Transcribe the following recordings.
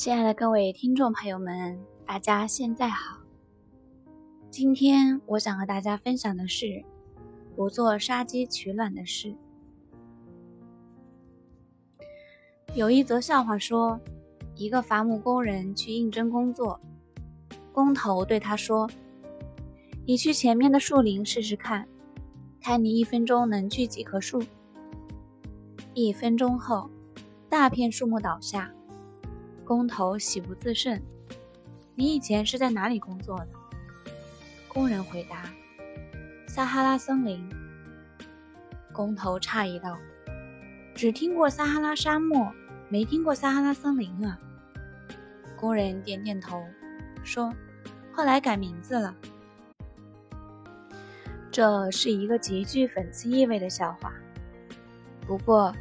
亲爱的各位听众朋友们，大家现在好。今天我想和大家分享的是不做杀鸡取卵的事。有一则笑话说，一个伐木工人去应征工作，工头对他说：“你去前面的树林试试看，看你一分钟能锯几棵树。”一分钟后，大片树木倒下。工头喜不自胜。你以前是在哪里工作的？工人回答：“撒哈拉森林。”工头诧异道：“只听过撒哈拉沙漠，没听过撒哈拉森林啊。”工人点点头，说：“后来改名字了。”这是一个极具讽刺意味的笑话。不过，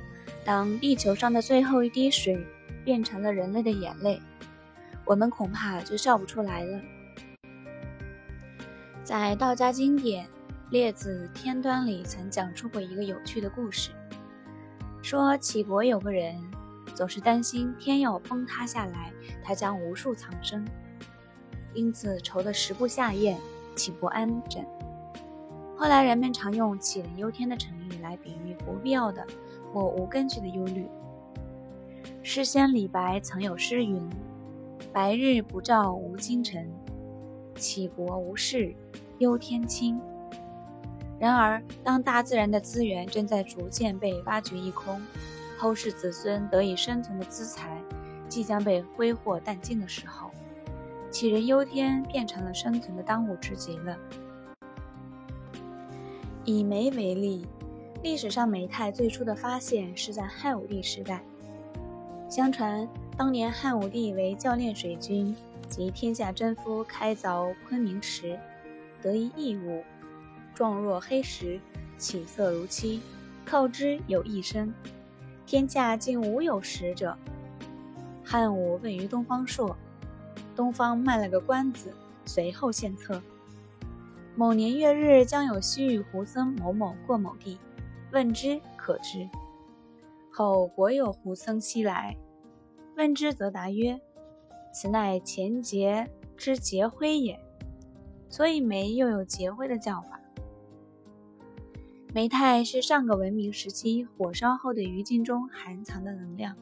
当地球上的最后一滴水……变成了人类的眼泪，我们恐怕就笑不出来了。在道家经典《列子天端》里，曾讲述过一个有趣的故事，说杞国有个人总是担心天要崩塌下来，他将无数苍生，因此愁得食不下咽，寝不安枕。后来人们常用“杞人忧天”的成语来比喻不必要的或无根据的忧虑。诗仙李白曾有诗云：“白日不照无精神，杞国无事忧天清。”然而，当大自然的资源正在逐渐被挖掘一空，后世子孙得以生存的资财即将被挥霍殆尽的时候，杞人忧天变成了生存的当务之急了。以煤为例，历史上煤炭最初的发现是在汉武帝时代。相传，当年汉武帝为教练水军及天下征夫开凿昆明池，得一异物，状若黑石，起色如漆，叩之有一声，天下竟无有识者。汉武问于东方朔，东方卖了个关子，随后献策：某年月日将有西域胡僧某某过某地，问之可知。后国有胡僧西来，问之则答曰：“此乃前节之节灰也。”所以煤又有节灰的叫法。煤炭是上个文明时期火烧后的余烬中含藏的能量，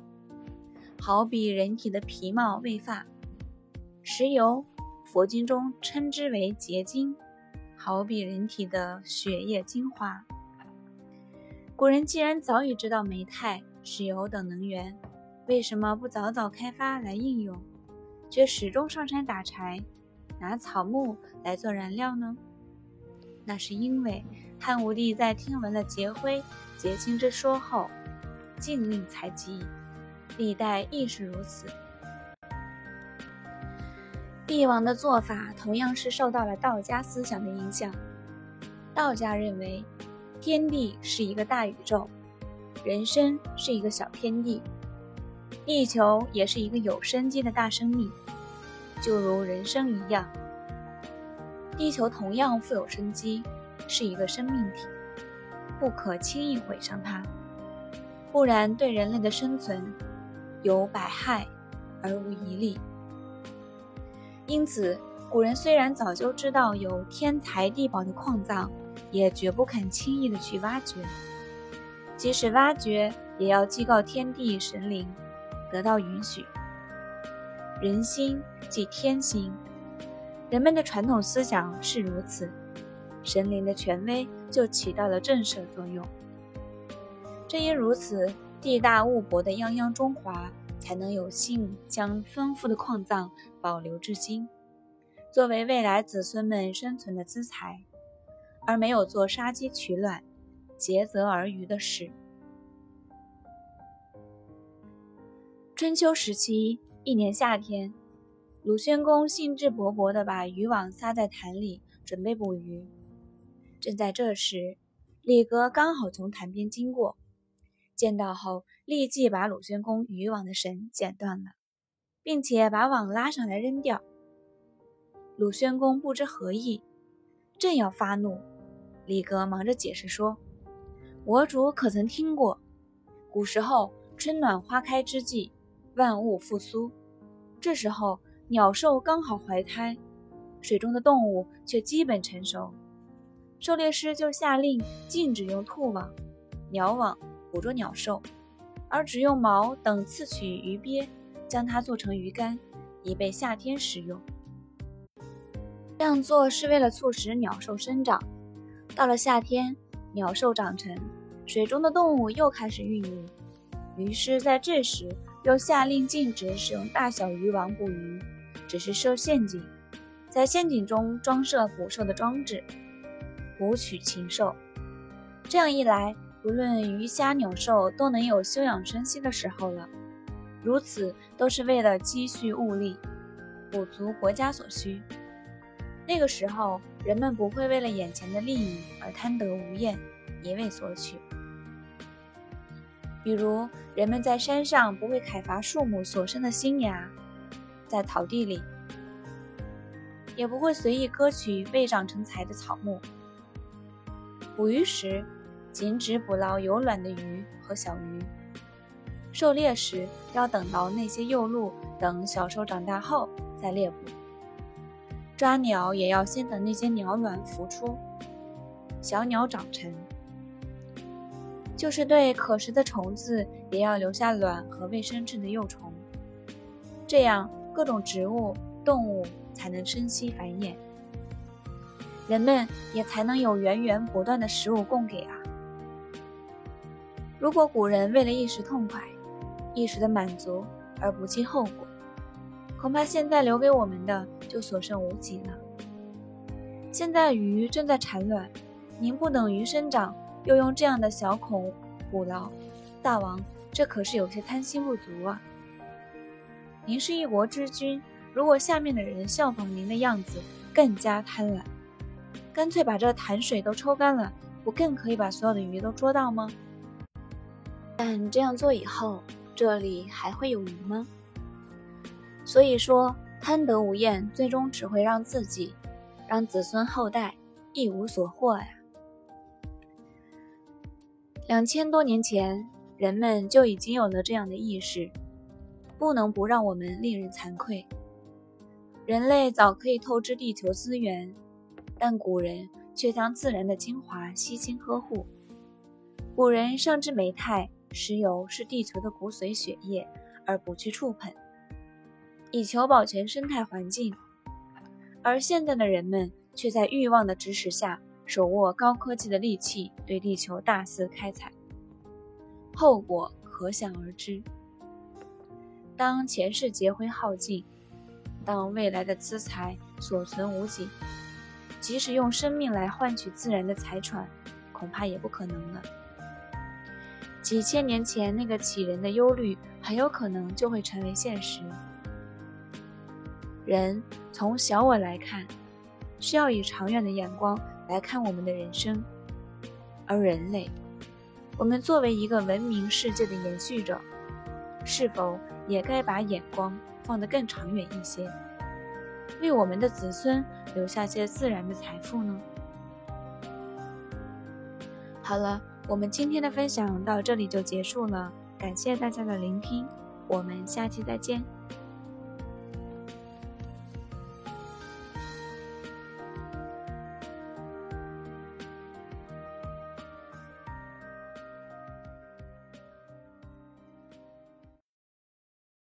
好比人体的皮毛、未发；石油，佛经中称之为结晶，好比人体的血液、精华。古人既然早已知道煤炭、石油等能源，为什么不早早开发来应用，却始终上山打柴，拿草木来做燃料呢？那是因为汉武帝在听闻了节灰结晶之说后，禁令采集，历代亦是如此。帝王的做法同样是受到了道家思想的影响，道家认为。天地是一个大宇宙，人生是一个小天地，地球也是一个有生机的大生命，就如人生一样。地球同样富有生机，是一个生命体，不可轻易毁伤它，不然对人类的生存有百害而无一利。因此，古人虽然早就知道有天才地宝的矿藏。也绝不肯轻易的去挖掘，即使挖掘，也要祭告天地神灵，得到允许。人心即天心，人们的传统思想是如此，神灵的权威就起到了震慑作用。正因如此，地大物博的泱泱中华才能有幸将丰富的矿藏保留至今，作为未来子孙们生存的资财。而没有做杀鸡取卵、竭泽而渔的事。春秋时期，一年夏天，鲁宣公兴致勃勃地把渔网撒在潭里，准备捕鱼。正在这时，李格刚好从潭边经过，见到后立即把鲁宣公渔网的绳剪断了，并且把网拉上来扔掉。鲁宣公不知何意，正要发怒。李格忙着解释说：“我主可曾听过，古时候春暖花开之际，万物复苏，这时候鸟兽刚好怀胎，水中的动物却基本成熟，狩猎师就下令禁止用兔网、鸟网捕捉鸟兽，而只用矛等刺取鱼鳖，将它做成鱼干，以备夏天食用。这样做是为了促使鸟兽生长。到了夏天，鸟兽长成，水中的动物又开始孕育。于是，在这时又下令禁止使用大小渔网捕鱼，只是设陷阱，在陷阱中装设捕兽的装置，捕取禽兽。这样一来，不论鱼虾鸟兽都能有休养生息的时候了。如此都是为了积蓄物力，补足国家所需。那个时候，人们不会为了眼前的利益而贪得无厌，一味索取。比如，人们在山上不会砍伐树木所生的新芽，在草地里也不会随意割取未长成材的草木。捕鱼时，仅只捕捞有卵的鱼和小鱼；狩猎时，要等到那些幼鹿等小兽长大后再猎捕。抓鸟也要先等那些鸟卵孵出，小鸟长成，就是对可食的虫子也要留下卵和未生质的幼虫，这样各种植物、动物才能生息繁衍，人们也才能有源源不断的食物供给啊！如果古人为了一时痛快、一时的满足而不计后果，恐怕现在留给我们的就所剩无几了。现在鱼正在产卵，您不等鱼生长，又用这样的小孔捕捞，大王这可是有些贪心不足啊！您是一国之君，如果下面的人效仿您的样子，更加贪婪，干脆把这潭水都抽干了，不更可以把所有的鱼都捉到吗？但这样做以后，这里还会有鱼吗？所以说，贪得无厌，最终只会让自己、让子孙后代一无所获呀。两千多年前，人们就已经有了这样的意识，不能不让我们令人惭愧。人类早可以透支地球资源，但古人却将自然的精华悉心呵护。古人尚知煤炭、石油是地球的骨髓血液，而不去触碰。以求保全生态环境，而现在的人们却在欲望的指使下，手握高科技的利器，对地球大肆开采，后果可想而知。当前世劫灰耗尽，当未来的资财所存无几，即使用生命来换取自然的财产，恐怕也不可能了。几千年前那个杞人的忧虑，很有可能就会成为现实。人从小我来看，需要以长远的眼光来看我们的人生；而人类，我们作为一个文明世界的延续者，是否也该把眼光放得更长远一些，为我们的子孙留下些自然的财富呢？好了，我们今天的分享到这里就结束了，感谢大家的聆听，我们下期再见。